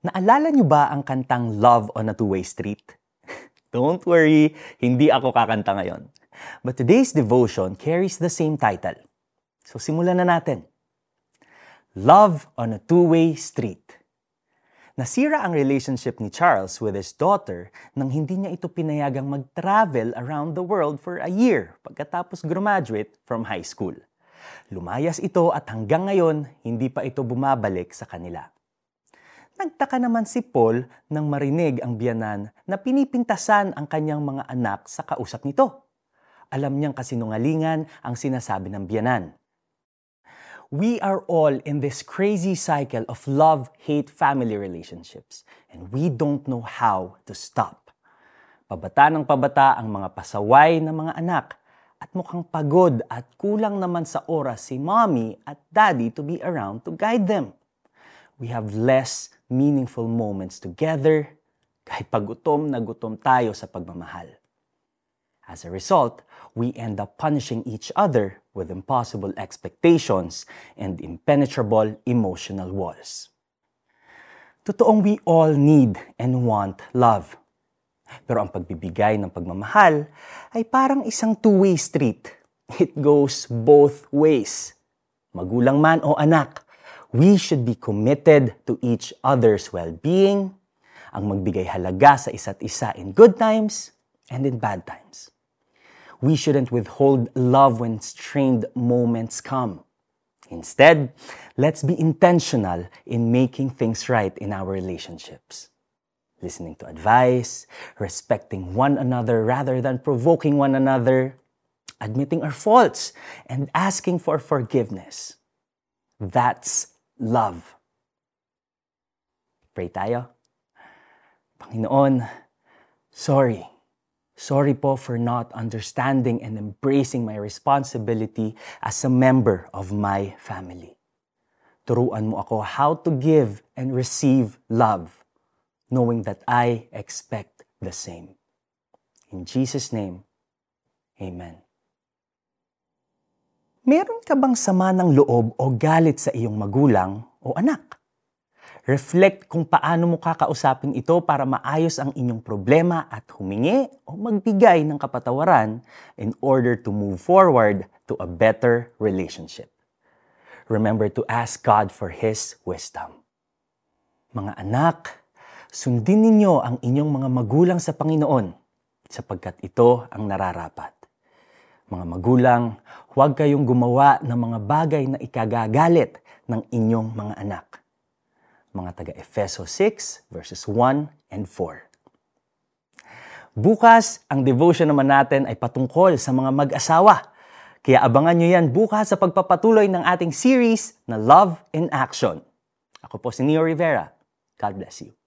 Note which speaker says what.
Speaker 1: Naalala niyo ba ang kantang Love on a Two-Way Street? Don't worry, hindi ako kakanta ngayon. But today's devotion carries the same title. So simulan na natin. Love on a Two-Way Street. Nasira ang relationship ni Charles with his daughter nang hindi niya ito pinayagang mag-travel around the world for a year pagkatapos graduate from high school. Lumayas ito at hanggang ngayon, hindi pa ito bumabalik sa kanila. Nagtaka naman si Paul nang marinig ang biyanan na pinipintasan ang kanyang mga anak sa kausap nito. Alam niyang kasinungalingan ang sinasabi ng biyanan. We are all in this crazy cycle of love-hate family relationships and we don't know how to stop. Pabata ng pabata ang mga pasaway ng mga anak at mukhang pagod at kulang naman sa oras si mommy at daddy to be around to guide them. We have less meaningful moments together kahit pagutom na gutom tayo sa pagmamahal. As a result, we end up punishing each other with impossible expectations and impenetrable emotional walls. Totoong we all need and want love. Pero ang pagbibigay ng pagmamahal ay parang isang two-way street. It goes both ways. Magulang man o anak, we should be committed to each other's well-being, ang magbigay halaga sa isa't isa in good times and in bad times. We shouldn't withhold love when strained moments come. Instead, let's be intentional in making things right in our relationships. Listening to advice, respecting one another rather than provoking one another, admitting our faults, and asking for forgiveness. That's love. Pray tayo. Panginoon, sorry. Sorry po for not understanding and embracing my responsibility as a member of my family. Turuan mo ako how to give and receive love, knowing that I expect the same. In Jesus' name, Amen. Meron ka bang sama ng loob o galit sa iyong magulang o anak? Reflect kung paano mo kakausapin ito para maayos ang inyong problema at humingi o magbigay ng kapatawaran in order to move forward to a better relationship. Remember to ask God for His wisdom. Mga anak, sundin ninyo ang inyong mga magulang sa Panginoon sapagkat ito ang nararapat. Mga magulang, huwag kayong gumawa ng mga bagay na ikagagalit ng inyong mga anak. Mga taga Efeso 6 verses 1 and 4. Bukas, ang devotion naman natin ay patungkol sa mga mag-asawa. Kaya abangan nyo yan bukas sa pagpapatuloy ng ating series na Love in Action. Ako po si Neo Rivera. God bless you.